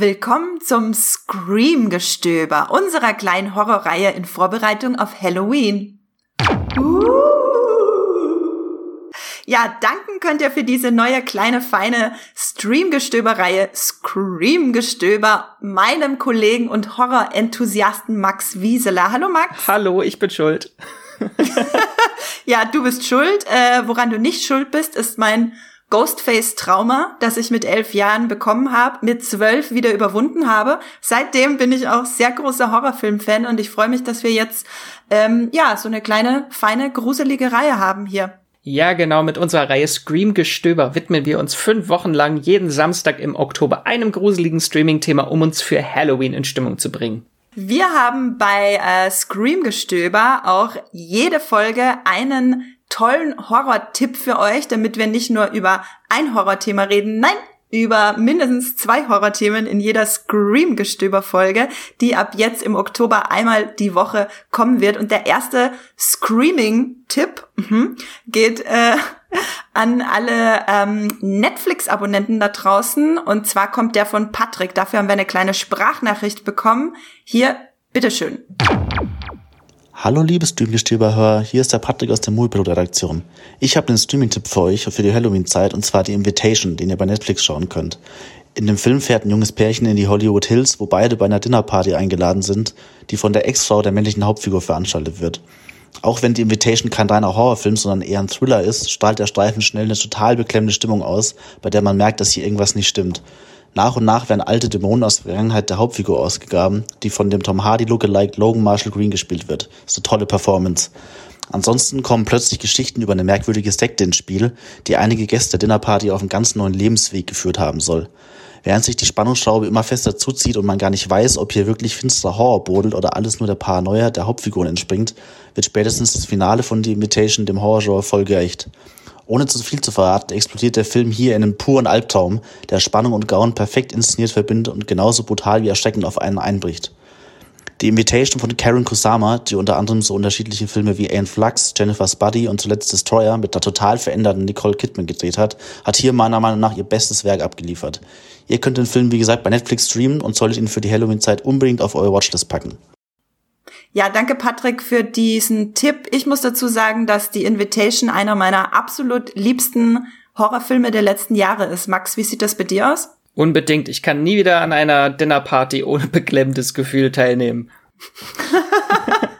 Willkommen zum Scream-Gestöber unserer kleinen Horrorreihe in Vorbereitung auf Halloween. Uh. Ja, danken könnt ihr für diese neue kleine feine Stream-Gestöber-Reihe Scream-Gestöber meinem Kollegen und Horror-Enthusiasten Max Wieseler. Hallo Max. Hallo, ich bin schuld. ja, du bist schuld. Äh, woran du nicht schuld bist, ist mein Ghostface-Trauma, das ich mit elf Jahren bekommen habe, mit zwölf wieder überwunden habe. Seitdem bin ich auch sehr großer Horrorfilm-Fan und ich freue mich, dass wir jetzt ähm, ja so eine kleine, feine, gruselige Reihe haben hier. Ja, genau, mit unserer Reihe Scream-Gestöber widmen wir uns fünf Wochen lang jeden Samstag im Oktober einem gruseligen Streaming-Thema, um uns für Halloween in Stimmung zu bringen. Wir haben bei äh, Scream-Gestöber auch jede Folge einen tollen Horror-Tipp für euch, damit wir nicht nur über ein Horrorthema reden, nein, über mindestens zwei Horrorthemen in jeder Scream-Gestöber-Folge, die ab jetzt im Oktober einmal die Woche kommen wird. Und der erste Screaming-Tipp mhm, geht äh, an alle ähm, Netflix-Abonnenten da draußen. Und zwar kommt der von Patrick. Dafür haben wir eine kleine Sprachnachricht bekommen. Hier, bitteschön. Hallo liebes Streamgestöberhör, hier ist der Patrick aus der Moviepilot-Redaktion. Ich habe einen Streaming-Tipp für euch für die Halloween-Zeit und zwar die Invitation, den ihr bei Netflix schauen könnt. In dem Film fährt ein junges Pärchen in die Hollywood Hills, wo beide bei einer Dinnerparty eingeladen sind, die von der Ex-Frau der männlichen Hauptfigur veranstaltet wird. Auch wenn die Invitation kein reiner Horrorfilm, sondern eher ein Thriller ist, strahlt der Streifen schnell eine total beklemmende Stimmung aus, bei der man merkt, dass hier irgendwas nicht stimmt. Nach und nach werden alte Dämonen aus der Vergangenheit der Hauptfigur ausgegraben, die von dem Tom Hardy Lookalike Logan Marshall Green gespielt wird. Eine tolle Performance. Ansonsten kommen plötzlich Geschichten über eine merkwürdige Sekte ins Spiel, die einige Gäste der Dinnerparty auf einen ganz neuen Lebensweg geführt haben soll. Während sich die Spannungsschraube immer fester zuzieht und man gar nicht weiß, ob hier wirklich finsterer Horror brodelt oder alles nur der Paranoia der Hauptfiguren entspringt, wird spätestens das Finale von The Invitation dem Horrorgenre voll gerecht. Ohne zu viel zu verraten, explodiert der Film hier in einem puren Albtraum, der Spannung und Grauen perfekt inszeniert verbindet und genauso brutal wie erschreckend auf einen einbricht. Die Invitation von Karen Kusama, die unter anderem so unterschiedliche Filme wie Ain Flux, Jennifer's Buddy und zuletzt Destroyer mit der total veränderten Nicole Kidman gedreht hat, hat hier meiner Meinung nach ihr bestes Werk abgeliefert. Ihr könnt den Film, wie gesagt, bei Netflix streamen und solltet ihn für die Halloween-Zeit unbedingt auf eure Watchlist packen. Ja, danke Patrick für diesen Tipp. Ich muss dazu sagen, dass die Invitation einer meiner absolut liebsten Horrorfilme der letzten Jahre ist. Max, wie sieht das bei dir aus? Unbedingt. Ich kann nie wieder an einer Dinnerparty ohne beklemmendes Gefühl teilnehmen.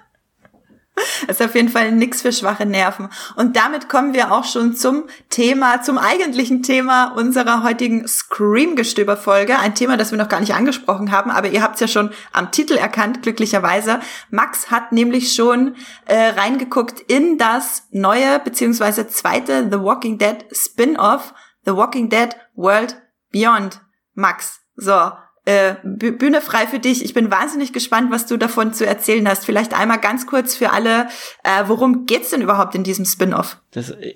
Das ist auf jeden Fall nix für schwache Nerven. Und damit kommen wir auch schon zum Thema, zum eigentlichen Thema unserer heutigen Scream-Gestöber-Folge. Ein Thema, das wir noch gar nicht angesprochen haben, aber ihr habt es ja schon am Titel erkannt, glücklicherweise. Max hat nämlich schon äh, reingeguckt in das neue beziehungsweise zweite The Walking Dead Spin-off, The Walking Dead World Beyond. Max, so, äh, Bühne frei für dich. Ich bin wahnsinnig gespannt, was du davon zu erzählen hast. Vielleicht einmal ganz kurz für alle, äh, worum geht's denn überhaupt in diesem Spin-off?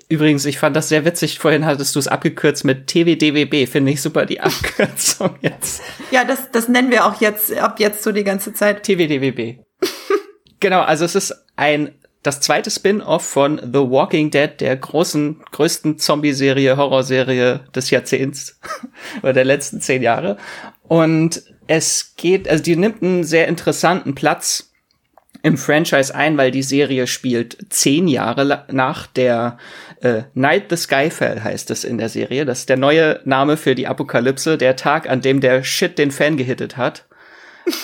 Übrigens, ich fand das sehr witzig. Vorhin hattest du es abgekürzt mit TWDWB. Finde ich super, die Abkürzung jetzt. ja, das, das nennen wir auch jetzt, ab jetzt so die ganze Zeit. TWDWB. genau, also es ist ein das zweite Spin-off von The Walking Dead, der großen, größten Zombie-Serie, Horrorserie des Jahrzehnts oder der letzten zehn Jahre. Und es geht, also die nimmt einen sehr interessanten Platz im Franchise ein, weil die Serie spielt zehn Jahre nach der äh, Night the Sky Fell heißt es in der Serie. Das ist der neue Name für die Apokalypse, der Tag, an dem der Shit den Fan gehittet hat.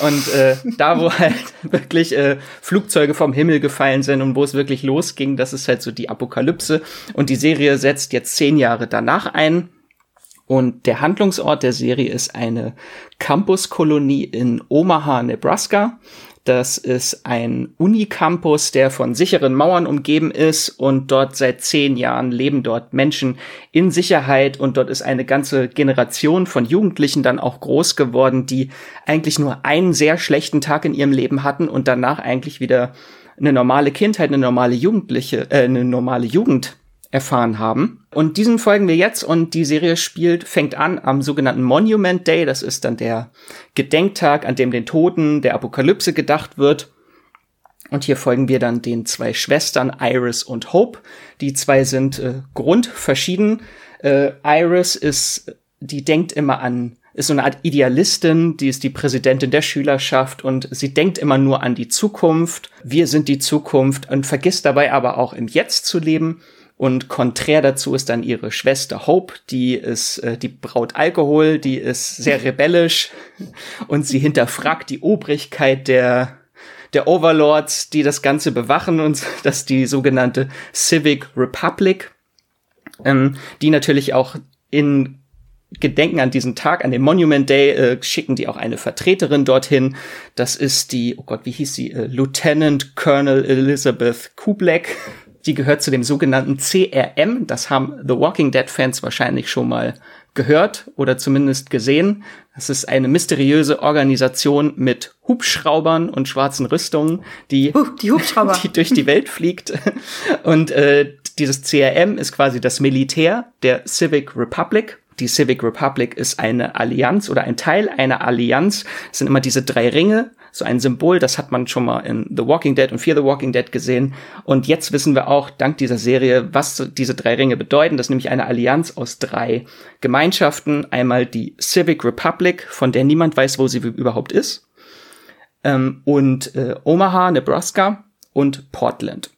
Und äh, da, wo halt wirklich äh, Flugzeuge vom Himmel gefallen sind und wo es wirklich losging, das ist halt so die Apokalypse. Und die Serie setzt jetzt zehn Jahre danach ein. Und der Handlungsort der Serie ist eine Campuskolonie in Omaha, Nebraska. Das ist ein Unicampus, der von sicheren Mauern umgeben ist und dort seit zehn Jahren leben dort Menschen in Sicherheit und dort ist eine ganze Generation von Jugendlichen dann auch groß geworden, die eigentlich nur einen sehr schlechten Tag in ihrem Leben hatten und danach eigentlich wieder eine normale Kindheit, eine normale Jugendliche, äh, eine normale Jugend erfahren haben. Und diesen folgen wir jetzt und die Serie spielt, fängt an am sogenannten Monument Day. Das ist dann der Gedenktag, an dem den Toten der Apokalypse gedacht wird. Und hier folgen wir dann den zwei Schwestern Iris und Hope. Die zwei sind äh, grundverschieden. Äh, Iris ist, die denkt immer an ist so eine Art Idealistin, die ist die Präsidentin der Schülerschaft und sie denkt immer nur an die Zukunft. Wir sind die Zukunft und vergisst dabei aber auch im Jetzt zu leben. Und konträr dazu ist dann ihre Schwester Hope, die ist, äh, die braut Alkohol, die ist sehr rebellisch und sie hinterfragt die Obrigkeit der, der Overlords, die das Ganze bewachen und das ist die sogenannte Civic Republic, ähm, die natürlich auch in Gedenken an diesen Tag, an den Monument Day, äh, schicken die auch eine Vertreterin dorthin. Das ist die, oh Gott, wie hieß sie? Äh, Lieutenant Colonel Elizabeth Kublek. Die gehört zu dem sogenannten CRM. Das haben The Walking Dead Fans wahrscheinlich schon mal gehört oder zumindest gesehen. Das ist eine mysteriöse Organisation mit Hubschraubern und schwarzen Rüstungen, die, uh, die, Hubschrauber. die durch die Welt fliegt. Und äh, dieses CRM ist quasi das Militär der Civic Republic. Die Civic Republic ist eine Allianz oder ein Teil einer Allianz. Es sind immer diese drei Ringe, so ein Symbol, das hat man schon mal in The Walking Dead und Fear the Walking Dead gesehen. Und jetzt wissen wir auch dank dieser Serie, was diese drei Ringe bedeuten. Das ist nämlich eine Allianz aus drei Gemeinschaften. Einmal die Civic Republic, von der niemand weiß, wo sie überhaupt ist. Ähm, und äh, Omaha, Nebraska und Portland.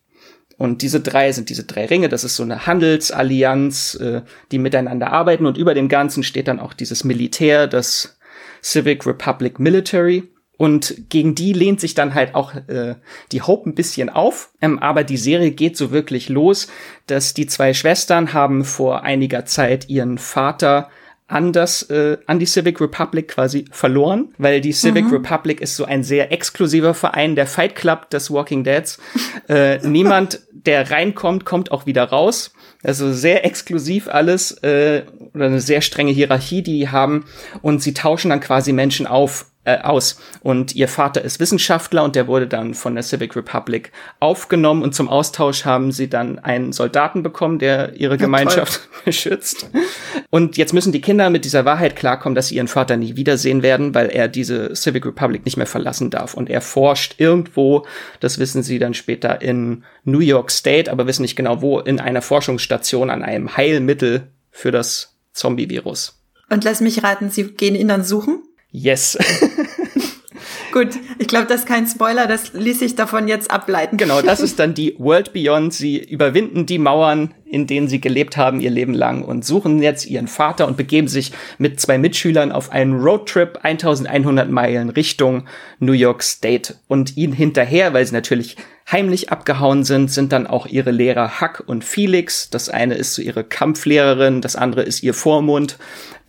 Und diese drei sind diese drei Ringe. Das ist so eine Handelsallianz, äh, die miteinander arbeiten. Und über dem Ganzen steht dann auch dieses Militär, das Civic Republic Military. Und gegen die lehnt sich dann halt auch äh, die Hope ein bisschen auf. Ähm, aber die Serie geht so wirklich los, dass die zwei Schwestern haben vor einiger Zeit ihren Vater an das äh, an die Civic Republic quasi verloren, weil die Civic mhm. Republic ist so ein sehr exklusiver Verein, der Fight Club des Walking Deads. Äh, niemand, der reinkommt, kommt auch wieder raus. Also sehr exklusiv alles äh, oder eine sehr strenge Hierarchie, die die haben und sie tauschen dann quasi Menschen auf äh, aus. Und ihr Vater ist Wissenschaftler und der wurde dann von der Civic Republic aufgenommen und zum Austausch haben sie dann einen Soldaten bekommen, der ihre Gemeinschaft beschützt. Und jetzt müssen die Kinder mit dieser Wahrheit klarkommen, dass sie ihren Vater nie wiedersehen werden, weil er diese Civic Republic nicht mehr verlassen darf. Und er forscht irgendwo, das wissen sie dann später in New York State, aber wissen nicht genau wo, in einer Forschungsstation an einem Heilmittel für das Zombie-Virus. Und lass mich raten, sie gehen ihn dann suchen? Yes. Gut, ich glaube, das ist kein Spoiler, das ließ sich davon jetzt ableiten. Genau, das ist dann die World Beyond. Sie überwinden die Mauern, in denen sie gelebt haben ihr Leben lang und suchen jetzt ihren Vater und begeben sich mit zwei Mitschülern auf einen Roadtrip 1100 Meilen Richtung New York State und ihnen hinterher, weil sie natürlich heimlich abgehauen sind, sind dann auch ihre Lehrer Huck und Felix. Das eine ist so ihre Kampflehrerin, das andere ist ihr Vormund,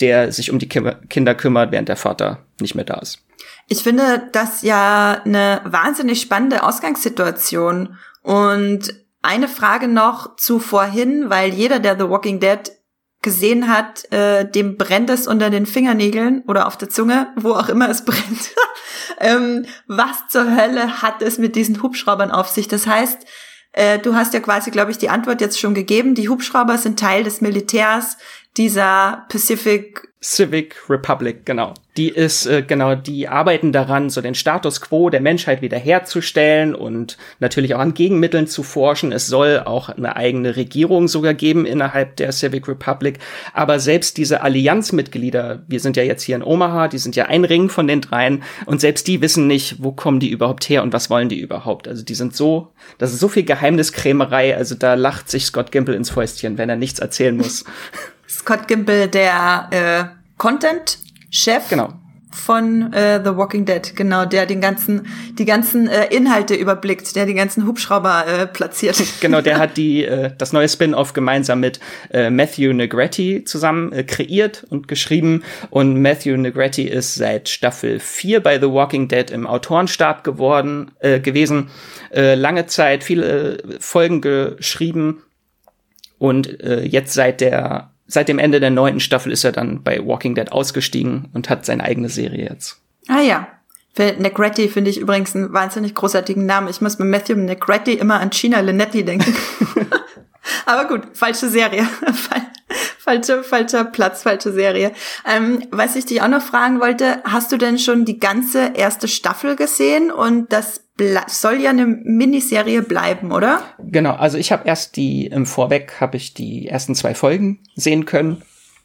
der sich um die Kinder kümmert, während der Vater nicht mehr da ist. Ich finde das ja eine wahnsinnig spannende Ausgangssituation. Und eine Frage noch zu vorhin, weil jeder, der The Walking Dead gesehen hat, äh, dem brennt es unter den Fingernägeln oder auf der Zunge, wo auch immer es brennt. ähm, was zur Hölle hat es mit diesen Hubschraubern auf sich? Das heißt, äh, du hast ja quasi, glaube ich, die Antwort jetzt schon gegeben. Die Hubschrauber sind Teil des Militärs dieser Pacific Civic Republic, genau. Die ist, äh, genau, die arbeiten daran, so den Status quo der Menschheit wiederherzustellen und natürlich auch an Gegenmitteln zu forschen. Es soll auch eine eigene Regierung sogar geben innerhalb der Civic Republic. Aber selbst diese Allianzmitglieder, wir sind ja jetzt hier in Omaha, die sind ja ein Ring von den dreien und selbst die wissen nicht, wo kommen die überhaupt her und was wollen die überhaupt. Also die sind so, das ist so viel Geheimniskrämerei, also da lacht sich Scott Gimple ins Fäustchen, wenn er nichts erzählen muss. Scott Gimple, der äh, Content-Chef. Genau von äh, The Walking Dead, genau, der den ganzen, die ganzen äh, Inhalte überblickt, der die ganzen Hubschrauber äh, platziert. Genau, der hat die äh, das neue Spin-off gemeinsam mit äh, Matthew Negretti zusammen äh, kreiert und geschrieben und Matthew Negretti ist seit Staffel 4 bei The Walking Dead im Autorenstab geworden äh, gewesen, äh, lange Zeit viele äh, Folgen geschrieben und äh, jetzt seit der seit dem Ende der neunten Staffel ist er dann bei Walking Dead ausgestiegen und hat seine eigene Serie jetzt. Ah ja. Negretti finde ich übrigens einen wahnsinnig großartigen Namen. Ich muss mit Matthew Negretti immer an China Linetti denken. Aber gut, falsche Serie. falsche, falscher Platz, falsche Serie. Ähm, was ich dich auch noch fragen wollte, hast du denn schon die ganze erste Staffel gesehen? Und das soll ja eine Miniserie bleiben, oder? Genau, also ich habe erst die im Vorweg habe ich die ersten zwei Folgen sehen können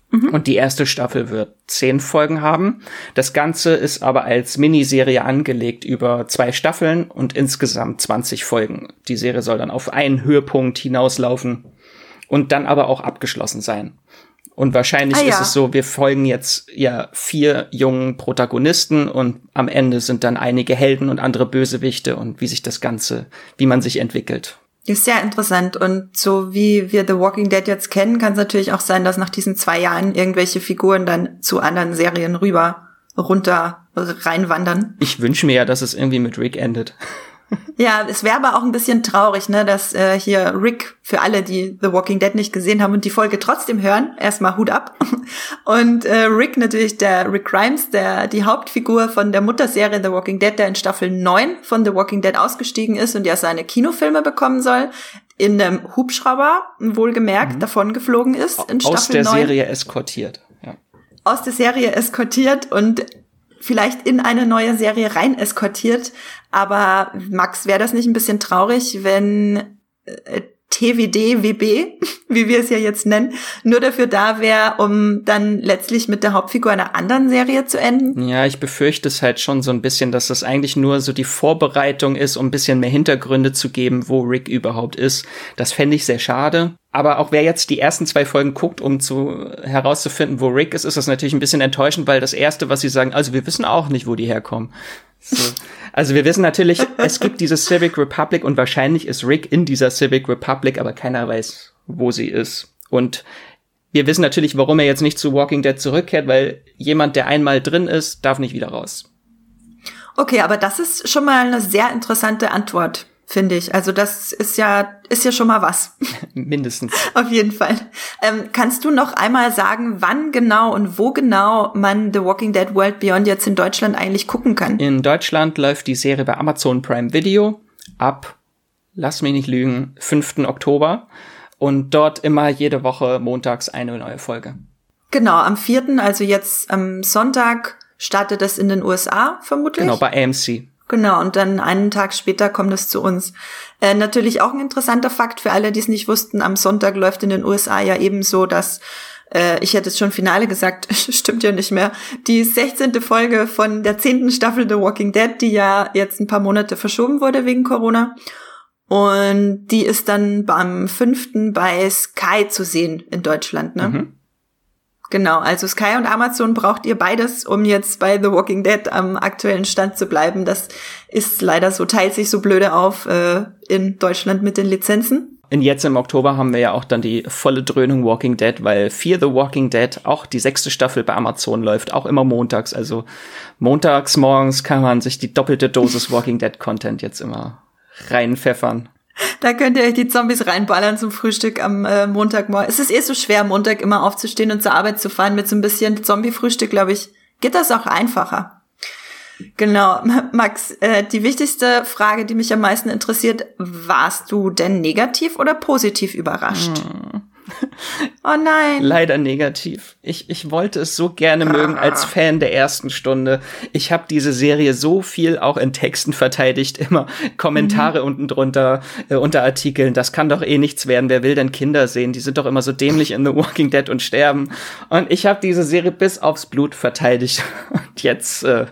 Mhm. Und die erste Staffel wird zehn Folgen haben. Das Ganze ist aber als Miniserie angelegt über zwei Staffeln und insgesamt 20 Folgen. Die Serie soll dann auf einen Höhepunkt hinauslaufen und dann aber auch abgeschlossen sein. Und wahrscheinlich ah, ja. ist es so, wir folgen jetzt ja vier jungen Protagonisten und am Ende sind dann einige Helden und andere Bösewichte und wie sich das Ganze, wie man sich entwickelt. Ist sehr interessant. Und so wie wir The Walking Dead jetzt kennen, kann es natürlich auch sein, dass nach diesen zwei Jahren irgendwelche Figuren dann zu anderen Serien rüber runter reinwandern. Ich wünsche mir ja, dass es irgendwie mit Rick endet. Ja, es wäre aber auch ein bisschen traurig, ne, dass äh, hier Rick für alle, die The Walking Dead nicht gesehen haben und die Folge trotzdem hören, erstmal Hut ab. Und äh, Rick natürlich der Rick Grimes, der die Hauptfigur von der Mutterserie The Walking Dead, der in Staffel 9 von The Walking Dead ausgestiegen ist und ja seine Kinofilme bekommen soll, in einem Hubschrauber wohlgemerkt mhm. davon geflogen ist in Staffel Aus der 9. Serie eskortiert. Ja. Aus der Serie eskortiert und vielleicht in eine neue Serie rein eskortiert. Aber Max, wäre das nicht ein bisschen traurig, wenn äh, TWD, WB, wie wir es ja jetzt nennen, nur dafür da wäre, um dann letztlich mit der Hauptfigur einer anderen Serie zu enden? Ja, ich befürchte es halt schon so ein bisschen, dass das eigentlich nur so die Vorbereitung ist, um ein bisschen mehr Hintergründe zu geben, wo Rick überhaupt ist. Das fände ich sehr schade. Aber auch wer jetzt die ersten zwei Folgen guckt, um zu herauszufinden, wo Rick ist, ist das natürlich ein bisschen enttäuschend, weil das erste, was sie sagen, also wir wissen auch nicht, wo die herkommen. So. Also wir wissen natürlich, es gibt diese Civic Republic und wahrscheinlich ist Rick in dieser Civic Republic, aber keiner weiß, wo sie ist. Und wir wissen natürlich, warum er jetzt nicht zu Walking Dead zurückkehrt, weil jemand, der einmal drin ist, darf nicht wieder raus. Okay, aber das ist schon mal eine sehr interessante Antwort finde ich. Also das ist ja, ist ja schon mal was. Mindestens. Auf jeden Fall. Ähm, kannst du noch einmal sagen, wann genau und wo genau man The Walking Dead World Beyond jetzt in Deutschland eigentlich gucken kann? In Deutschland läuft die Serie bei Amazon Prime Video ab, lass mich nicht lügen, 5. Oktober. Und dort immer jede Woche montags eine neue Folge. Genau, am 4., also jetzt am Sonntag, startet es in den USA vermutlich. Genau, bei AMC. Genau, und dann einen Tag später kommt es zu uns. Äh, natürlich auch ein interessanter Fakt für alle, die es nicht wussten. Am Sonntag läuft in den USA ja ebenso, dass äh, ich hätte es schon Finale gesagt, stimmt ja nicht mehr, die 16. Folge von der 10. Staffel The Walking Dead, die ja jetzt ein paar Monate verschoben wurde wegen Corona. Und die ist dann beim 5. bei Sky zu sehen in Deutschland, ne? Mhm. Genau, also Sky und Amazon braucht ihr beides, um jetzt bei The Walking Dead am aktuellen Stand zu bleiben. Das ist leider so, teilt sich so blöde auf äh, in Deutschland mit den Lizenzen. Und jetzt im Oktober haben wir ja auch dann die volle Dröhnung Walking Dead, weil Fear the Walking Dead, auch die sechste Staffel bei Amazon läuft, auch immer montags. Also montags morgens kann man sich die doppelte Dosis Walking Dead Content jetzt immer reinpfeffern. Da könnt ihr euch die Zombies reinballern zum Frühstück am äh, Montagmorgen. Es ist eh so schwer, Montag immer aufzustehen und zur Arbeit zu fahren. Mit so ein bisschen Zombie-Frühstück, glaube ich, geht das auch einfacher. Genau, Max, äh, die wichtigste Frage, die mich am meisten interessiert, warst du denn negativ oder positiv überrascht? Hm. Oh nein. Leider negativ. Ich, ich wollte es so gerne mögen als Fan der ersten Stunde. Ich habe diese Serie so viel auch in Texten verteidigt, immer Kommentare mhm. unten drunter äh, unter Artikeln. Das kann doch eh nichts werden. Wer will denn Kinder sehen? Die sind doch immer so dämlich in The Walking Dead und sterben. Und ich habe diese Serie bis aufs Blut verteidigt. Und jetzt äh,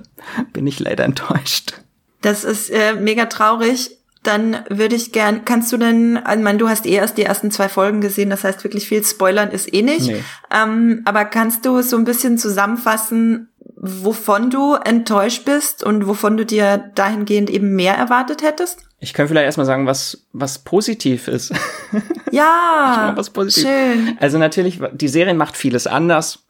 bin ich leider enttäuscht. Das ist äh, mega traurig dann würde ich gern, kannst du denn, ich meine, du hast eh erst die ersten zwei Folgen gesehen, das heißt wirklich viel Spoilern ist eh nicht. Nee. Ähm, aber kannst du so ein bisschen zusammenfassen, wovon du enttäuscht bist und wovon du dir dahingehend eben mehr erwartet hättest? Ich kann vielleicht erstmal sagen, was, was positiv ist. Ja, was positiv. schön. Also natürlich, die Serie macht vieles anders.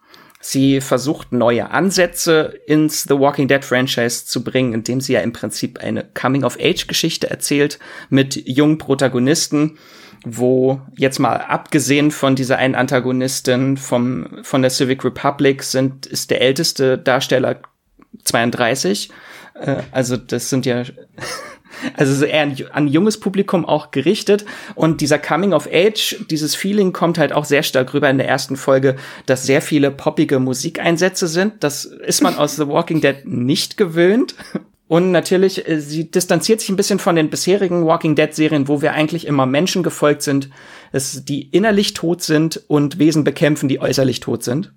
Sie versucht neue Ansätze ins The Walking Dead Franchise zu bringen, indem sie ja im Prinzip eine Coming-of-Age-Geschichte erzählt mit jungen Protagonisten, wo jetzt mal abgesehen von dieser einen Antagonistin vom, von der Civic Republic sind, ist der älteste Darsteller 32. Äh, also das sind ja also eher an, junges Publikum auch gerichtet. Und dieser Coming of Age, dieses Feeling kommt halt auch sehr stark rüber in der ersten Folge, dass sehr viele poppige Musikeinsätze sind. Das ist man aus The Walking Dead nicht gewöhnt. Und natürlich, äh, sie distanziert sich ein bisschen von den bisherigen Walking Dead Serien, wo wir eigentlich immer Menschen gefolgt sind, die innerlich tot sind und Wesen bekämpfen, die äußerlich tot sind.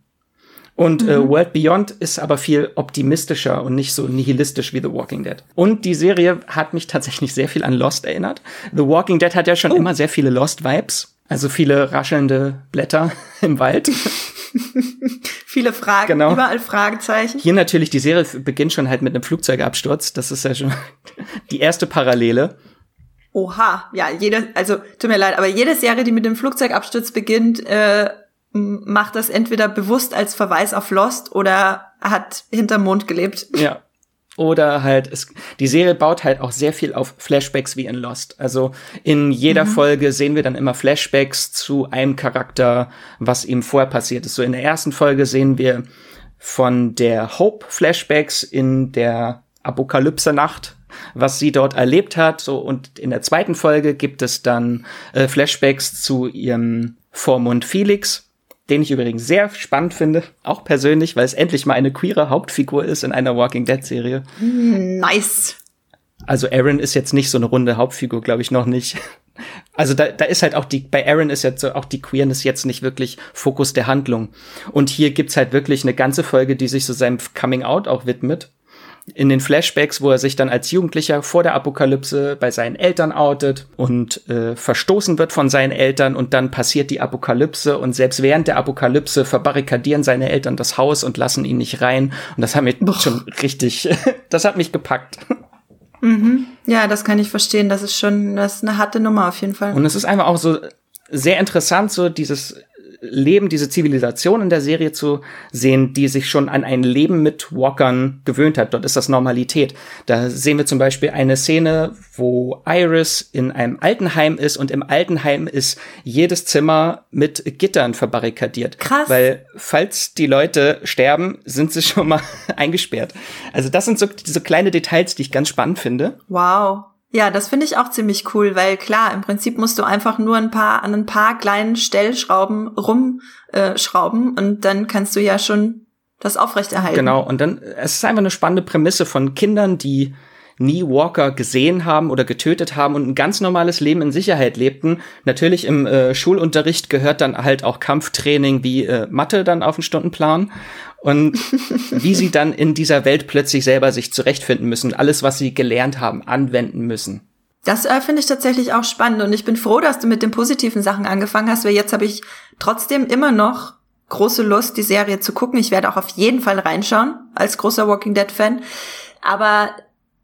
Und äh, mhm. äh, World Beyond ist aber viel optimistischer und nicht so nihilistisch wie The Walking Dead. Und die Serie hat mich tatsächlich sehr viel an Lost erinnert. The Walking Dead hat ja schon oh. immer sehr viele Lost-Vibes. Also viele raschelnde Blätter im Wald. Viele Fragen, genau. überall Fragezeichen. Hier natürlich, die Serie beginnt schon halt mit einem Flugzeugabsturz. Das ist ja schon die erste Parallele. Oha, ja, jede, also tut mir leid, aber jede Serie, die mit dem Flugzeugabsturz beginnt, äh, macht das entweder bewusst als Verweis auf Lost oder hat hinterm Mond gelebt. Ja, oder halt, es, die Serie baut halt auch sehr viel auf Flashbacks wie in Lost. Also in jeder mhm. Folge sehen wir dann immer Flashbacks zu einem Charakter, was ihm vorher passiert ist. So in der ersten Folge sehen wir von der Hope Flashbacks in der Apokalypse-Nacht, was sie dort erlebt hat. So, und in der zweiten Folge gibt es dann äh, Flashbacks zu ihrem Vormund Felix den ich übrigens sehr spannend finde, auch persönlich, weil es endlich mal eine queere Hauptfigur ist in einer Walking Dead Serie. Nice. Also Aaron ist jetzt nicht so eine runde Hauptfigur, glaube ich noch nicht. Also da, da ist halt auch die, bei Aaron ist jetzt so auch die Queerness jetzt nicht wirklich Fokus der Handlung. Und hier gibt's halt wirklich eine ganze Folge, die sich so seinem Coming Out auch widmet in den Flashbacks, wo er sich dann als Jugendlicher vor der Apokalypse bei seinen Eltern outet und äh, verstoßen wird von seinen Eltern und dann passiert die Apokalypse und selbst während der Apokalypse verbarrikadieren seine Eltern das Haus und lassen ihn nicht rein und das hat mich Boah. schon richtig, das hat mich gepackt. Mhm. Ja, das kann ich verstehen. Das ist schon, das ist eine harte Nummer auf jeden Fall. Und es ist einfach auch so sehr interessant, so dieses Leben, diese Zivilisation in der Serie zu sehen, die sich schon an ein Leben mit Walkern gewöhnt hat. Dort ist das Normalität. Da sehen wir zum Beispiel eine Szene, wo Iris in einem Altenheim ist und im Altenheim ist jedes Zimmer mit Gittern verbarrikadiert. Krass. Weil falls die Leute sterben, sind sie schon mal eingesperrt. Also das sind so diese kleine Details, die ich ganz spannend finde. Wow. Ja, das finde ich auch ziemlich cool, weil klar, im Prinzip musst du einfach nur ein paar an ein paar kleinen Stellschrauben rumschrauben äh, und dann kannst du ja schon das aufrechterhalten. Genau, und dann es ist einfach eine spannende Prämisse von Kindern, die nie Walker gesehen haben oder getötet haben und ein ganz normales Leben in Sicherheit lebten. Natürlich im äh, Schulunterricht gehört dann halt auch Kampftraining wie äh, Mathe dann auf den Stundenplan und wie sie dann in dieser Welt plötzlich selber sich zurechtfinden müssen, alles, was sie gelernt haben, anwenden müssen. Das äh, finde ich tatsächlich auch spannend und ich bin froh, dass du mit den positiven Sachen angefangen hast, weil jetzt habe ich trotzdem immer noch große Lust, die Serie zu gucken. Ich werde auch auf jeden Fall reinschauen als großer Walking Dead Fan. Aber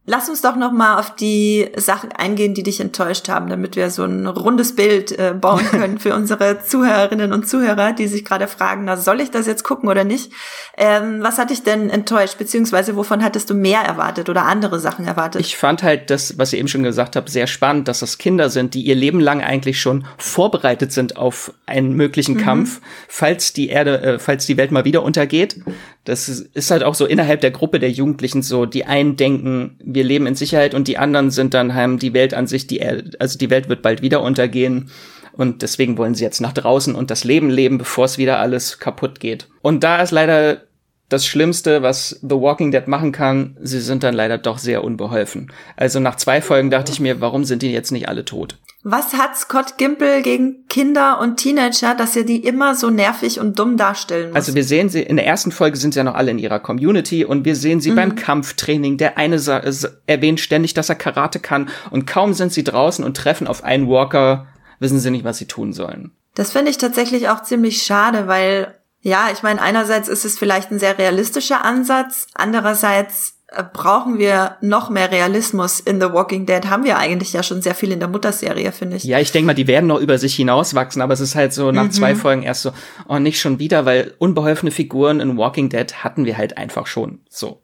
Lass uns doch noch mal auf die Sachen eingehen, die dich enttäuscht haben, damit wir so ein rundes Bild äh, bauen können für unsere Zuhörerinnen und Zuhörer, die sich gerade fragen, na, soll ich das jetzt gucken oder nicht? Ähm, was hat dich denn enttäuscht, beziehungsweise wovon hattest du mehr erwartet oder andere Sachen erwartet? Ich fand halt das, was ihr eben schon gesagt habt, sehr spannend, dass das Kinder sind, die ihr Leben lang eigentlich schon vorbereitet sind auf einen möglichen mhm. Kampf, falls die Erde, äh, falls die Welt mal wieder untergeht. Das ist halt auch so innerhalb der Gruppe der Jugendlichen so, die einen denken, wir leben in Sicherheit und die anderen sind dann haben die Welt an sich, die also die Welt wird bald wieder untergehen und deswegen wollen sie jetzt nach draußen und das Leben leben, bevor es wieder alles kaputt geht. Und da ist leider das Schlimmste, was The Walking Dead machen kann, sie sind dann leider doch sehr unbeholfen. Also nach zwei Folgen dachte ich mir, warum sind die jetzt nicht alle tot? Was hat Scott Gimple gegen Kinder und Teenager, dass er die immer so nervig und dumm darstellen muss? Also wir sehen sie, in der ersten Folge sind sie ja noch alle in ihrer Community und wir sehen sie mhm. beim Kampftraining. Der eine erwähnt ständig, dass er Karate kann und kaum sind sie draußen und treffen auf einen Walker, wissen sie nicht, was sie tun sollen. Das finde ich tatsächlich auch ziemlich schade, weil ja, ich meine, einerseits ist es vielleicht ein sehr realistischer Ansatz, andererseits brauchen wir noch mehr Realismus in The Walking Dead. Haben wir eigentlich ja schon sehr viel in der Mutterserie, finde ich. Ja, ich denke mal, die werden noch über sich hinauswachsen, aber es ist halt so nach mhm. zwei Folgen erst so, oh, nicht schon wieder, weil unbeholfene Figuren in Walking Dead hatten wir halt einfach schon so.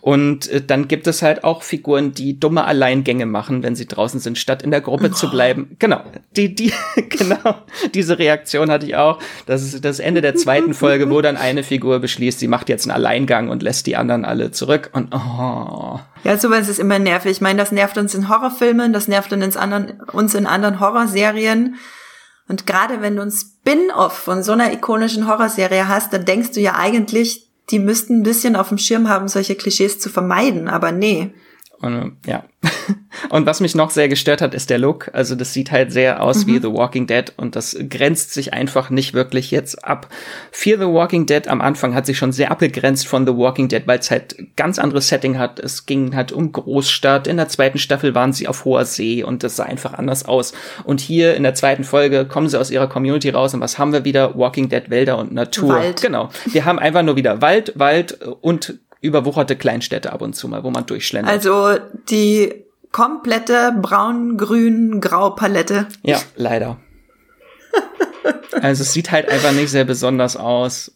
Und äh, dann gibt es halt auch Figuren, die dumme Alleingänge machen, wenn sie draußen sind, statt in der Gruppe oh. zu bleiben. Genau, die, die, genau, diese Reaktion hatte ich auch. Das ist das Ende der zweiten Folge, wo dann eine Figur beschließt, sie macht jetzt einen Alleingang und lässt die anderen alle zurück. Und oh. Ja, sowas ist immer nervig. Ich meine, das nervt uns in Horrorfilmen, das nervt uns, anderen, uns in anderen Horrorserien. Und gerade wenn du ein Spin-off von so einer ikonischen Horrorserie hast, dann denkst du ja eigentlich, die müssten ein bisschen auf dem Schirm haben, solche Klischees zu vermeiden, aber nee. Und ja. Und was mich noch sehr gestört hat, ist der Look. Also das sieht halt sehr aus mhm. wie The Walking Dead und das grenzt sich einfach nicht wirklich jetzt ab. Fear The Walking Dead am Anfang hat sich schon sehr abgegrenzt von The Walking Dead, weil es halt ganz anderes Setting hat. Es ging halt um Großstadt. In der zweiten Staffel waren sie auf hoher See und das sah einfach anders aus. Und hier in der zweiten Folge kommen sie aus ihrer Community raus und was haben wir wieder? Walking Dead, Wälder und Natur. Wald. Genau. Wir haben einfach nur wieder Wald, Wald und überwucherte Kleinstädte ab und zu mal, wo man durchschlendert. Also die komplette braun-grün-grau-Palette. Ja, leider. also es sieht halt einfach nicht sehr besonders aus.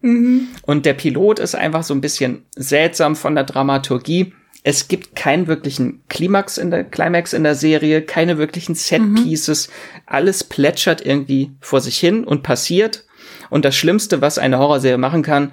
Mhm. Und der Pilot ist einfach so ein bisschen seltsam von der Dramaturgie. Es gibt keinen wirklichen Klimax in der Climax in der Serie, keine wirklichen Set Pieces. Mhm. Alles plätschert irgendwie vor sich hin und passiert. Und das Schlimmste, was eine Horrorserie machen kann,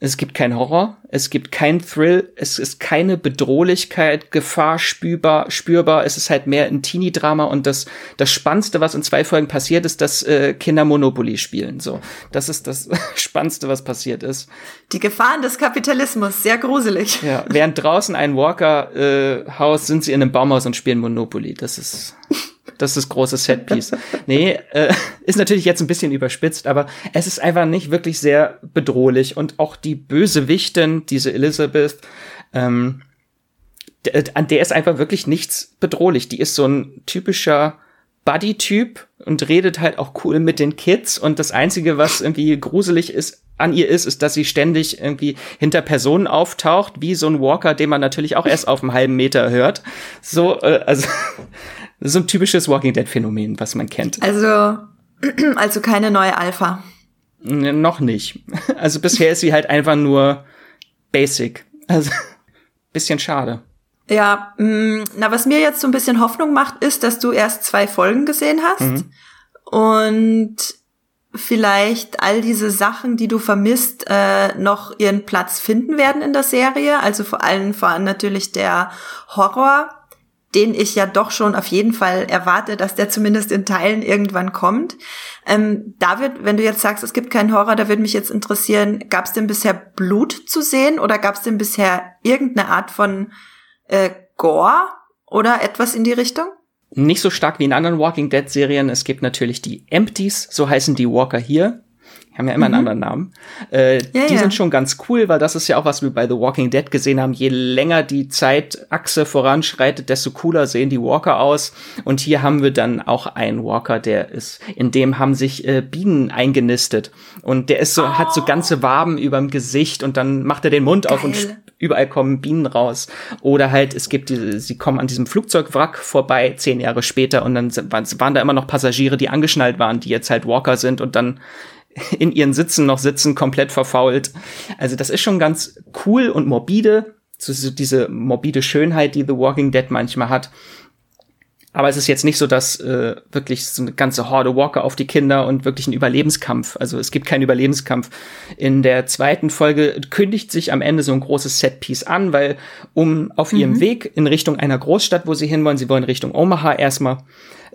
es gibt kein Horror, es gibt kein Thrill, es ist keine Bedrohlichkeit, Gefahr spürbar, spürbar. Es ist halt mehr ein Teenie-Drama und das, das Spannendste, was in zwei Folgen passiert, ist, dass äh, Kinder Monopoly spielen. So, das ist das Spannendste, was passiert ist. Die Gefahren des Kapitalismus, sehr gruselig. Ja, während draußen ein Walker-Haus äh, sind sie in einem Baumhaus und spielen Monopoly. Das ist das ist großes Setpiece. nee, äh, ist natürlich jetzt ein bisschen überspitzt, aber es ist einfach nicht wirklich sehr bedrohlich. Und auch die Bösewichtin, diese Elizabeth, ähm, an der ist einfach wirklich nichts bedrohlich. Die ist so ein typischer Buddy-Typ und redet halt auch cool mit den Kids. Und das Einzige, was irgendwie gruselig ist an ihr ist, ist, dass sie ständig irgendwie hinter Personen auftaucht, wie so ein Walker, den man natürlich auch erst auf einem halben Meter hört. So, äh, also so ein typisches Walking Dead Phänomen, was man kennt. Also, also keine neue Alpha. Noch nicht. Also bisher ist sie halt einfach nur basic. Also bisschen schade. Ja, mh, na was mir jetzt so ein bisschen Hoffnung macht, ist, dass du erst zwei Folgen gesehen hast mhm. und vielleicht all diese Sachen, die du vermisst, äh, noch ihren Platz finden werden in der Serie. Also vor allem vor allem natürlich der Horror den ich ja doch schon auf jeden Fall erwarte, dass der zumindest in Teilen irgendwann kommt. Ähm, David, wenn du jetzt sagst, es gibt keinen Horror, da würde mich jetzt interessieren, gab es denn bisher Blut zu sehen oder gab es denn bisher irgendeine Art von äh, Gore oder etwas in die Richtung? Nicht so stark wie in anderen Walking Dead Serien. Es gibt natürlich die Empties, so heißen die Walker hier haben ja immer mhm. einen anderen Namen. Äh, ja, die ja. sind schon ganz cool, weil das ist ja auch, was wir bei The Walking Dead gesehen haben. Je länger die Zeitachse voranschreitet, desto cooler sehen die Walker aus. Und hier haben wir dann auch einen Walker, der ist, in dem haben sich äh, Bienen eingenistet. Und der ist so, oh. hat so ganze Waben überm Gesicht und dann macht er den Mund Geil. auf und überall kommen Bienen raus. Oder halt, es gibt diese, sie kommen an diesem Flugzeugwrack vorbei, zehn Jahre später, und dann waren da immer noch Passagiere, die angeschnallt waren, die jetzt halt Walker sind und dann in ihren Sitzen noch sitzen, komplett verfault. Also das ist schon ganz cool und morbide, so, diese morbide Schönheit, die The Walking Dead manchmal hat. Aber es ist jetzt nicht so, dass äh, wirklich so eine ganze Horde Walker auf die Kinder und wirklich ein Überlebenskampf. Also es gibt keinen Überlebenskampf. In der zweiten Folge kündigt sich am Ende so ein großes Setpiece an, weil um auf mhm. ihrem Weg in Richtung einer Großstadt, wo sie hinwollen, sie wollen Richtung Omaha erstmal,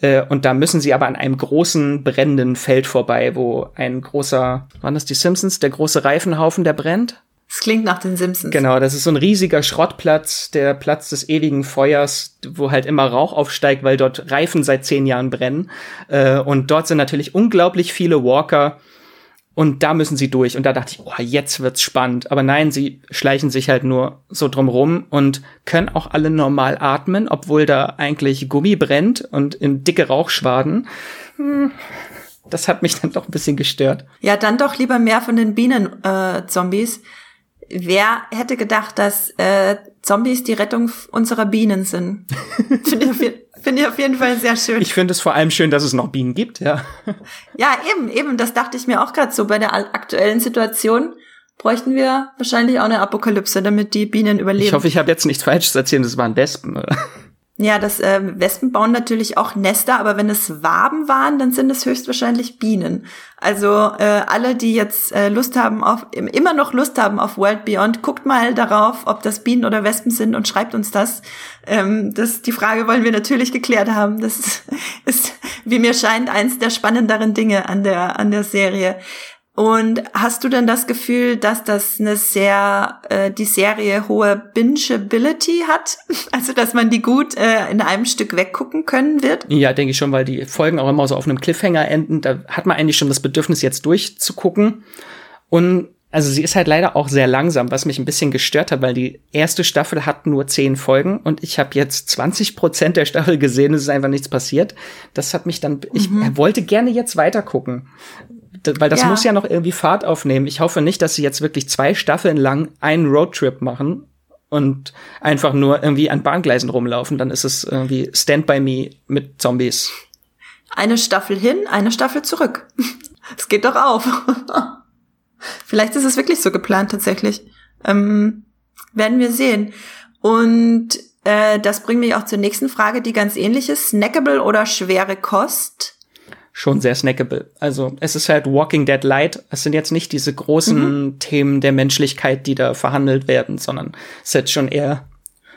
äh, und da müssen sie aber an einem großen brennenden Feld vorbei, wo ein großer, waren das die Simpsons, der große Reifenhaufen, der brennt? Das klingt nach den Simpsons. Genau, das ist so ein riesiger Schrottplatz, der Platz des ewigen Feuers, wo halt immer Rauch aufsteigt, weil dort Reifen seit zehn Jahren brennen. Äh, und dort sind natürlich unglaublich viele Walker, und da müssen sie durch. Und da dachte ich, oh, jetzt wird's spannend. Aber nein, sie schleichen sich halt nur so drumrum und können auch alle normal atmen, obwohl da eigentlich Gummi brennt und in dicke Rauchschwaden. Hm, das hat mich dann doch ein bisschen gestört. Ja, dann doch lieber mehr von den Bienen-Zombies. Äh, Wer hätte gedacht, dass äh, Zombies die Rettung unserer Bienen sind? Finde ich, Finde ich auf jeden Fall sehr schön. Ich finde es vor allem schön, dass es noch Bienen gibt, ja. Ja, eben, eben. Das dachte ich mir auch gerade so. Bei der aktuellen Situation bräuchten wir wahrscheinlich auch eine Apokalypse, damit die Bienen überleben. Ich hoffe, ich habe jetzt nichts Falsches erzählt. Das waren Wespen. Ja, das äh, Wespen bauen natürlich auch Nester, aber wenn es Waben waren, dann sind es höchstwahrscheinlich Bienen. Also äh, alle, die jetzt äh, Lust haben auf immer noch Lust haben auf World Beyond, guckt mal darauf, ob das Bienen oder Wespen sind und schreibt uns das. Ähm, das die Frage wollen wir natürlich geklärt haben. Das ist, wie mir scheint, eins der spannenderen Dinge an der an der Serie. Und hast du denn das Gefühl, dass das eine sehr, äh, die Serie hohe Bingeability hat? Also, dass man die gut äh, in einem Stück weggucken können wird? Ja, denke ich schon, weil die Folgen auch immer so auf einem Cliffhanger enden. Da hat man eigentlich schon das Bedürfnis, jetzt durchzugucken. Und also sie ist halt leider auch sehr langsam, was mich ein bisschen gestört hat, weil die erste Staffel hat nur zehn Folgen und ich habe jetzt 20 Prozent der Staffel gesehen, es ist einfach nichts passiert. Das hat mich dann, mhm. ich wollte gerne jetzt weiter gucken, weil das ja. muss ja noch irgendwie Fahrt aufnehmen. Ich hoffe nicht, dass sie jetzt wirklich zwei Staffeln lang einen Roadtrip machen und einfach nur irgendwie an Bahngleisen rumlaufen. Dann ist es irgendwie Stand by Me mit Zombies. Eine Staffel hin, eine Staffel zurück. Es geht doch auf. Vielleicht ist es wirklich so geplant tatsächlich. Ähm, werden wir sehen. Und äh, das bringt mich auch zur nächsten Frage, die ganz ähnlich ist. Snackable oder schwere Kost? Schon sehr snackable. Also es ist halt Walking Dead Light. Es sind jetzt nicht diese großen mhm. Themen der Menschlichkeit, die da verhandelt werden, sondern es ist jetzt schon eher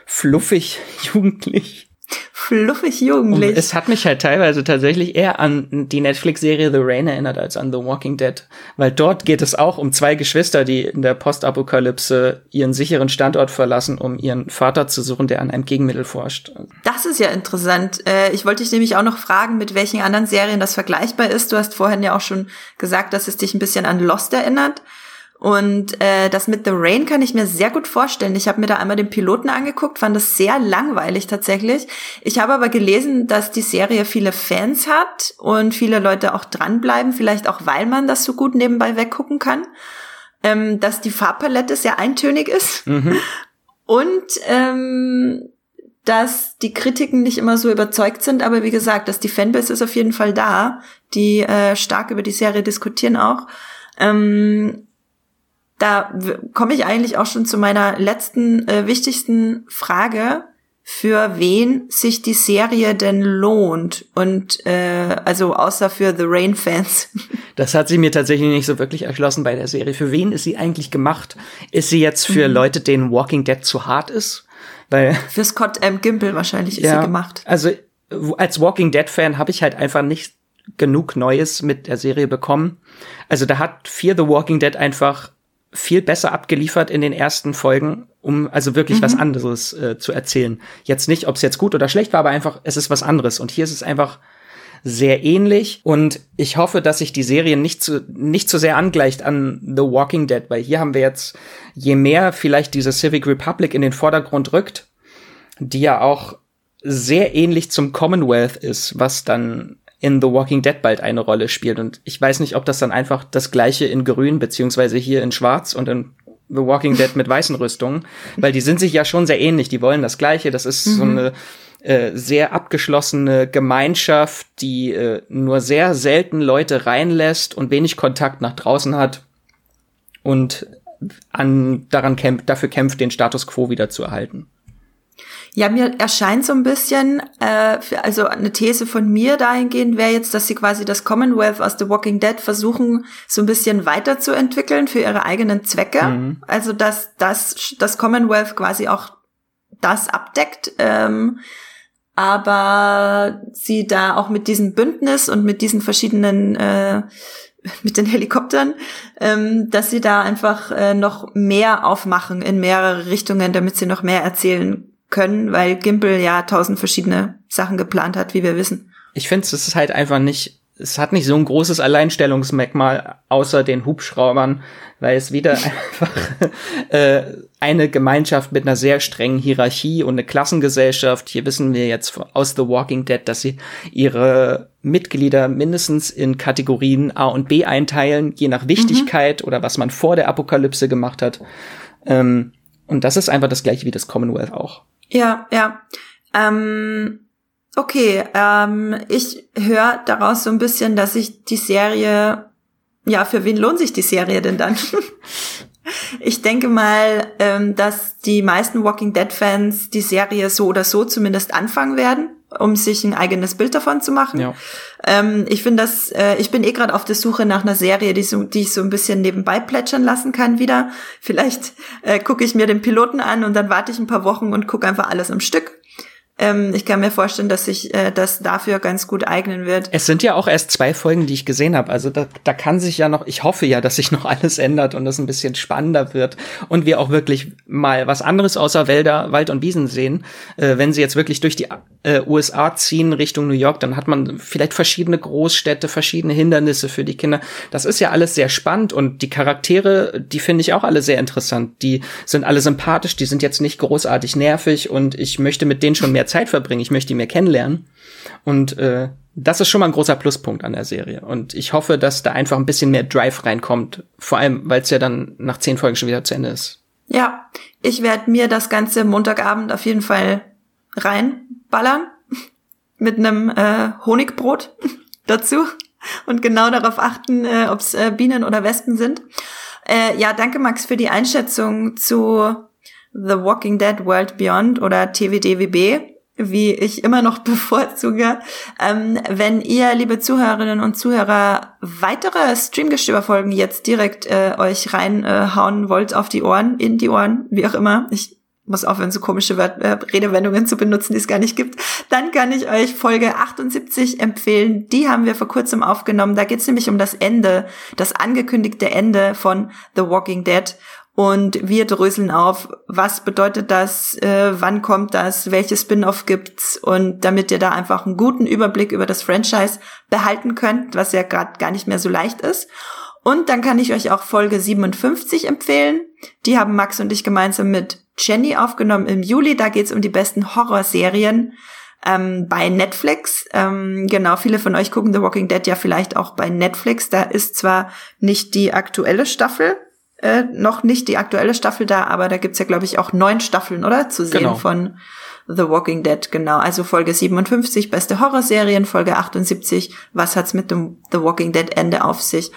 fluffig, jugendlich fluffig jugendlich. Und es hat mich halt teilweise tatsächlich eher an die Netflix-Serie The Rain erinnert als an The Walking Dead. Weil dort geht es auch um zwei Geschwister, die in der Postapokalypse ihren sicheren Standort verlassen, um ihren Vater zu suchen, der an einem Gegenmittel forscht. Das ist ja interessant. Äh, ich wollte dich nämlich auch noch fragen, mit welchen anderen Serien das vergleichbar ist. Du hast vorhin ja auch schon gesagt, dass es dich ein bisschen an Lost erinnert. Und äh, das mit The Rain kann ich mir sehr gut vorstellen. Ich habe mir da einmal den Piloten angeguckt, fand das sehr langweilig tatsächlich. Ich habe aber gelesen, dass die Serie viele Fans hat und viele Leute auch dranbleiben, vielleicht auch weil man das so gut nebenbei weggucken kann. Ähm, dass die Farbpalette sehr eintönig ist. Mhm. Und ähm, dass die Kritiken nicht immer so überzeugt sind, aber wie gesagt, dass die Fanbase ist auf jeden Fall da, die äh, stark über die Serie diskutieren auch. Ähm, da komme ich eigentlich auch schon zu meiner letzten äh, wichtigsten Frage, für wen sich die Serie denn lohnt und äh, also außer für The Rain Fans. Das hat sie mir tatsächlich nicht so wirklich erschlossen bei der Serie. Für wen ist sie eigentlich gemacht? Ist sie jetzt für mhm. Leute, denen Walking Dead zu hart ist? Weil für Scott M. Gimple wahrscheinlich ist ja, sie gemacht. Also als Walking Dead Fan habe ich halt einfach nicht genug Neues mit der Serie bekommen. Also da hat Fear the Walking Dead einfach viel besser abgeliefert in den ersten Folgen, um also wirklich mhm. was anderes äh, zu erzählen. Jetzt nicht, ob es jetzt gut oder schlecht war, aber einfach, es ist was anderes. Und hier ist es einfach sehr ähnlich und ich hoffe, dass sich die Serie nicht zu, nicht zu sehr angleicht an The Walking Dead, weil hier haben wir jetzt, je mehr vielleicht diese Civic Republic in den Vordergrund rückt, die ja auch sehr ähnlich zum Commonwealth ist, was dann in The Walking Dead bald eine Rolle spielt. Und ich weiß nicht, ob das dann einfach das gleiche in Grün, beziehungsweise hier in Schwarz und in The Walking Dead mit weißen Rüstungen, weil die sind sich ja schon sehr ähnlich, die wollen das Gleiche. Das ist mhm. so eine äh, sehr abgeschlossene Gemeinschaft, die äh, nur sehr selten Leute reinlässt und wenig Kontakt nach draußen hat und an, daran kämpft, dafür kämpft, den Status quo wieder zu erhalten. Ja, mir erscheint so ein bisschen, äh, also eine These von mir dahingehend wäre jetzt, dass sie quasi das Commonwealth aus The Walking Dead versuchen, so ein bisschen weiterzuentwickeln für ihre eigenen Zwecke. Mhm. Also dass das, das Commonwealth quasi auch das abdeckt. Ähm, aber sie da auch mit diesem Bündnis und mit diesen verschiedenen äh, mit den Helikoptern, ähm, dass sie da einfach äh, noch mehr aufmachen in mehrere Richtungen, damit sie noch mehr erzählen können, weil Gimpel ja tausend verschiedene Sachen geplant hat, wie wir wissen. Ich finde, es ist halt einfach nicht, es hat nicht so ein großes Alleinstellungsmerkmal außer den Hubschraubern, weil es wieder einfach äh, eine Gemeinschaft mit einer sehr strengen Hierarchie und eine Klassengesellschaft. Hier wissen wir jetzt aus The Walking Dead, dass sie ihre Mitglieder mindestens in Kategorien A und B einteilen, je nach Wichtigkeit mhm. oder was man vor der Apokalypse gemacht hat. Ähm, und das ist einfach das gleiche wie das Commonwealth auch. Ja, ja. Ähm, okay, ähm, ich höre daraus so ein bisschen, dass sich die Serie, ja, für wen lohnt sich die Serie denn dann? ich denke mal, ähm, dass die meisten Walking Dead-Fans die Serie so oder so zumindest anfangen werden um sich ein eigenes Bild davon zu machen. Ja. Ähm, ich finde das, äh, ich bin eh gerade auf der Suche nach einer Serie, die, so, die ich so ein bisschen nebenbei plätschern lassen kann wieder. Vielleicht äh, gucke ich mir den Piloten an und dann warte ich ein paar Wochen und gucke einfach alles am Stück. Ähm, ich kann mir vorstellen, dass sich äh, das dafür ganz gut eignen wird. Es sind ja auch erst zwei Folgen, die ich gesehen habe. Also da, da kann sich ja noch, ich hoffe ja, dass sich noch alles ändert und es ein bisschen spannender wird und wir auch wirklich mal was anderes außer Wälder, Wald und Wiesen sehen. Äh, wenn sie jetzt wirklich durch die äh, USA ziehen Richtung New York, dann hat man vielleicht verschiedene Großstädte, verschiedene Hindernisse für die Kinder. Das ist ja alles sehr spannend und die Charaktere, die finde ich auch alle sehr interessant. Die sind alle sympathisch, die sind jetzt nicht großartig nervig und ich möchte mit denen schon mehr mehr Zeit verbringen, ich möchte die mehr kennenlernen. Und äh, das ist schon mal ein großer Pluspunkt an der Serie. Und ich hoffe, dass da einfach ein bisschen mehr Drive reinkommt. Vor allem, weil es ja dann nach zehn Folgen schon wieder zu Ende ist. Ja, ich werde mir das ganze Montagabend auf jeden Fall reinballern. Mit einem äh, Honigbrot dazu. Und genau darauf achten, äh, ob es äh, Bienen oder Wespen sind. Äh, ja, danke Max für die Einschätzung zu The Walking Dead World Beyond oder TWDWB wie ich immer noch bevorzuge. Ähm, wenn ihr, liebe Zuhörerinnen und Zuhörer, weitere Streamgestöber-Folgen jetzt direkt äh, euch reinhauen äh, wollt auf die Ohren, in die Ohren, wie auch immer, ich muss aufhören, so komische Wort, äh, Redewendungen zu benutzen, die es gar nicht gibt, dann kann ich euch Folge 78 empfehlen. Die haben wir vor kurzem aufgenommen. Da geht es nämlich um das Ende, das angekündigte Ende von The Walking Dead. Und wir dröseln auf, was bedeutet das, äh, wann kommt das, welche Spin-off gibt's und damit ihr da einfach einen guten Überblick über das Franchise behalten könnt, was ja gerade gar nicht mehr so leicht ist. Und dann kann ich euch auch Folge 57 empfehlen. Die haben Max und ich gemeinsam mit Jenny aufgenommen im Juli. Da geht's um die besten Horrorserien ähm, bei Netflix. Ähm, genau, viele von euch gucken The Walking Dead ja vielleicht auch bei Netflix. Da ist zwar nicht die aktuelle Staffel, äh, noch nicht die aktuelle Staffel da, aber da gibt's ja, glaube ich, auch neun Staffeln, oder? Zu sehen genau. von The Walking Dead, genau. Also Folge 57, beste Horrorserien, Folge 78, was hat's mit dem The Walking Dead Ende auf sich?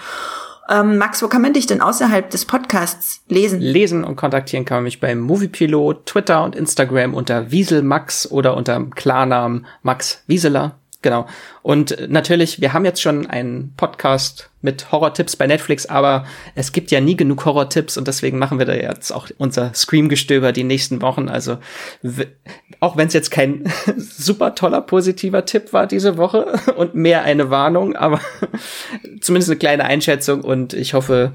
Ähm, Max, wo kann man dich denn außerhalb des Podcasts lesen? Lesen und kontaktieren kann man mich beim Moviepilot, Twitter und Instagram unter Wieselmax oder unter dem Klarnamen Max Wieseler. Genau. Und natürlich, wir haben jetzt schon einen Podcast mit Horror-Tipps bei Netflix, aber es gibt ja nie genug Horror-Tipps und deswegen machen wir da jetzt auch unser Scream-Gestöber die nächsten Wochen. Also auch wenn es jetzt kein super toller positiver Tipp war diese Woche und mehr eine Warnung, aber zumindest eine kleine Einschätzung und ich hoffe,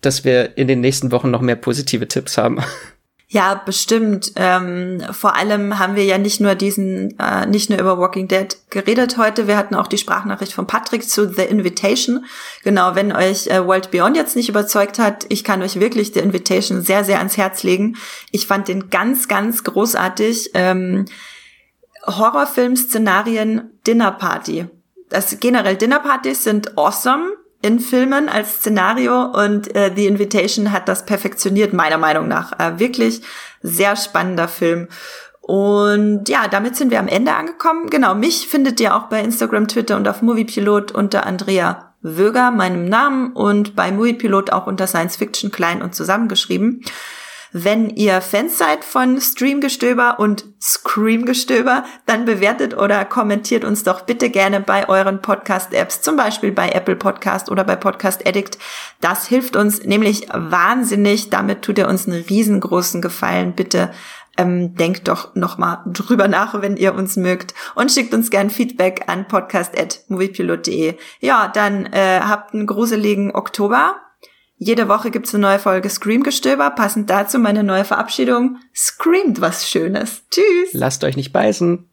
dass wir in den nächsten Wochen noch mehr positive Tipps haben. Ja, bestimmt. Ähm, vor allem haben wir ja nicht nur diesen, äh, nicht nur über Walking Dead geredet heute, wir hatten auch die Sprachnachricht von Patrick zu The Invitation. Genau, wenn euch äh, World Beyond jetzt nicht überzeugt hat, ich kann euch wirklich The Invitation sehr, sehr ans Herz legen. Ich fand den ganz, ganz großartig. Ähm, Horrorfilm-Szenarien Dinner Party. Das generell Dinner Partys sind awesome in Filmen als Szenario und äh, The Invitation hat das perfektioniert, meiner Meinung nach. Äh, wirklich sehr spannender Film. Und ja, damit sind wir am Ende angekommen. Genau, mich findet ihr auch bei Instagram, Twitter und auf Moviepilot unter Andrea Wöger, meinem Namen, und bei Moviepilot auch unter Science Fiction klein und zusammengeschrieben. Wenn ihr Fans seid von Streamgestöber und Screamgestöber, dann bewertet oder kommentiert uns doch bitte gerne bei euren Podcast-Apps, zum Beispiel bei Apple Podcast oder bei Podcast Addict. Das hilft uns nämlich wahnsinnig. Damit tut ihr uns einen riesengroßen Gefallen. Bitte ähm, denkt doch noch mal drüber nach, wenn ihr uns mögt und schickt uns gern Feedback an podcast@moviepilot.de. Ja, dann äh, habt einen gruseligen Oktober jede Woche gibt's eine neue Folge Scream-Gestöber. Passend dazu meine neue Verabschiedung. Screamt was Schönes. Tschüss. Lasst euch nicht beißen.